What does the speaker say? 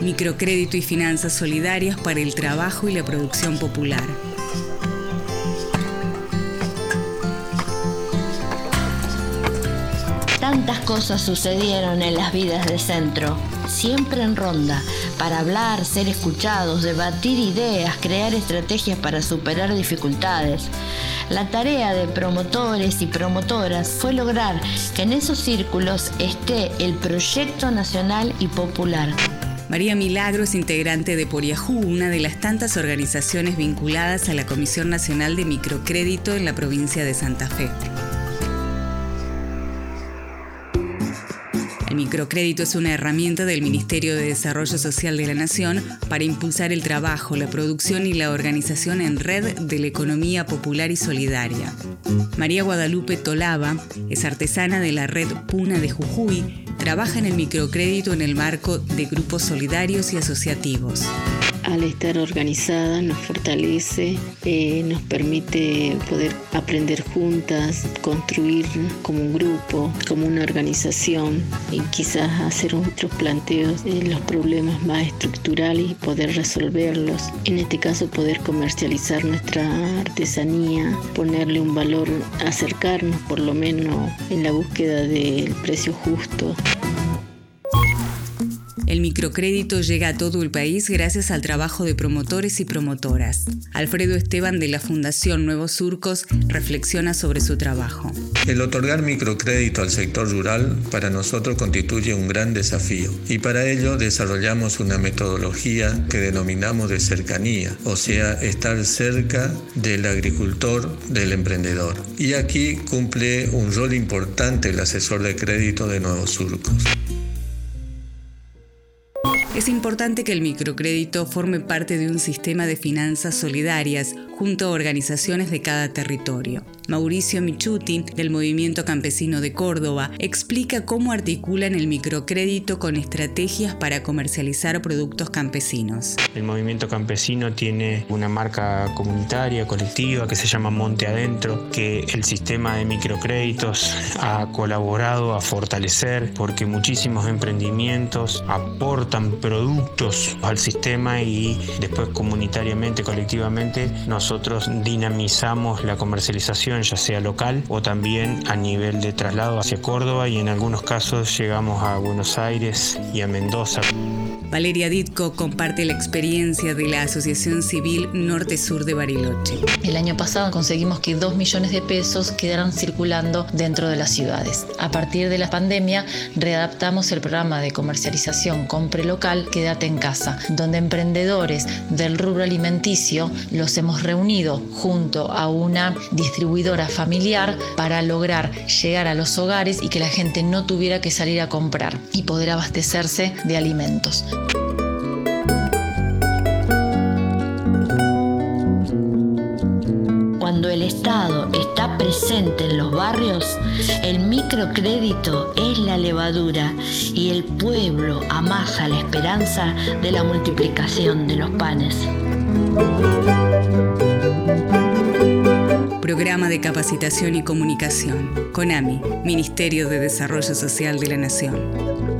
microcrédito y finanzas solidarias para el trabajo y la producción popular. Tantas cosas sucedieron en las vidas de centro, siempre en ronda, para hablar, ser escuchados, debatir ideas, crear estrategias para superar dificultades. La tarea de promotores y promotoras fue lograr que en esos círculos esté el proyecto nacional y popular. María Milagro es integrante de Poriajú, una de las tantas organizaciones vinculadas a la Comisión Nacional de Microcrédito en la provincia de Santa Fe. El microcrédito es una herramienta del Ministerio de Desarrollo Social de la Nación para impulsar el trabajo, la producción y la organización en red de la economía popular y solidaria. María Guadalupe Tolaba es artesana de la red Puna de Jujuy, trabaja en el microcrédito en el marco de grupos solidarios y asociativos al estar organizada nos fortalece, eh, nos permite poder aprender juntas, construir como un grupo, como una organización y quizás hacer otros planteos de los problemas más estructurales y poder resolverlos. En este caso poder comercializar nuestra artesanía, ponerle un valor, acercarnos por lo menos en la búsqueda del precio justo. El microcrédito llega a todo el país gracias al trabajo de promotores y promotoras. Alfredo Esteban de la Fundación Nuevos Surcos reflexiona sobre su trabajo. El otorgar microcrédito al sector rural para nosotros constituye un gran desafío y para ello desarrollamos una metodología que denominamos de cercanía, o sea, estar cerca del agricultor, del emprendedor. Y aquí cumple un rol importante el asesor de crédito de Nuevos Surcos. Es importante que el microcrédito forme parte de un sistema de finanzas solidarias junto a organizaciones de cada territorio. Mauricio Michuti, del Movimiento Campesino de Córdoba, explica cómo articulan el microcrédito con estrategias para comercializar productos campesinos. El movimiento campesino tiene una marca comunitaria, colectiva, que se llama Monte Adentro, que el sistema de microcréditos ha colaborado a fortalecer porque muchísimos emprendimientos aportan productos al sistema y después comunitariamente, colectivamente, nos nosotros dinamizamos la comercialización ya sea local o también a nivel de traslado hacia Córdoba y en algunos casos llegamos a Buenos Aires y a Mendoza. Valeria Ditko comparte la experiencia de la Asociación Civil Norte-Sur de Bariloche. El año pasado conseguimos que 2 millones de pesos quedaran circulando dentro de las ciudades. A partir de la pandemia, readaptamos el programa de comercialización Compre Local, Quédate en Casa, donde emprendedores del rubro alimenticio los hemos reunido junto a una distribuidora familiar para lograr llegar a los hogares y que la gente no tuviera que salir a comprar y poder abastecerse de alimentos. Cuando el Estado está presente en los barrios, el microcrédito es la levadura y el pueblo amasa la esperanza de la multiplicación de los panes. Programa de Capacitación y Comunicación. CONAMI, Ministerio de Desarrollo Social de la Nación.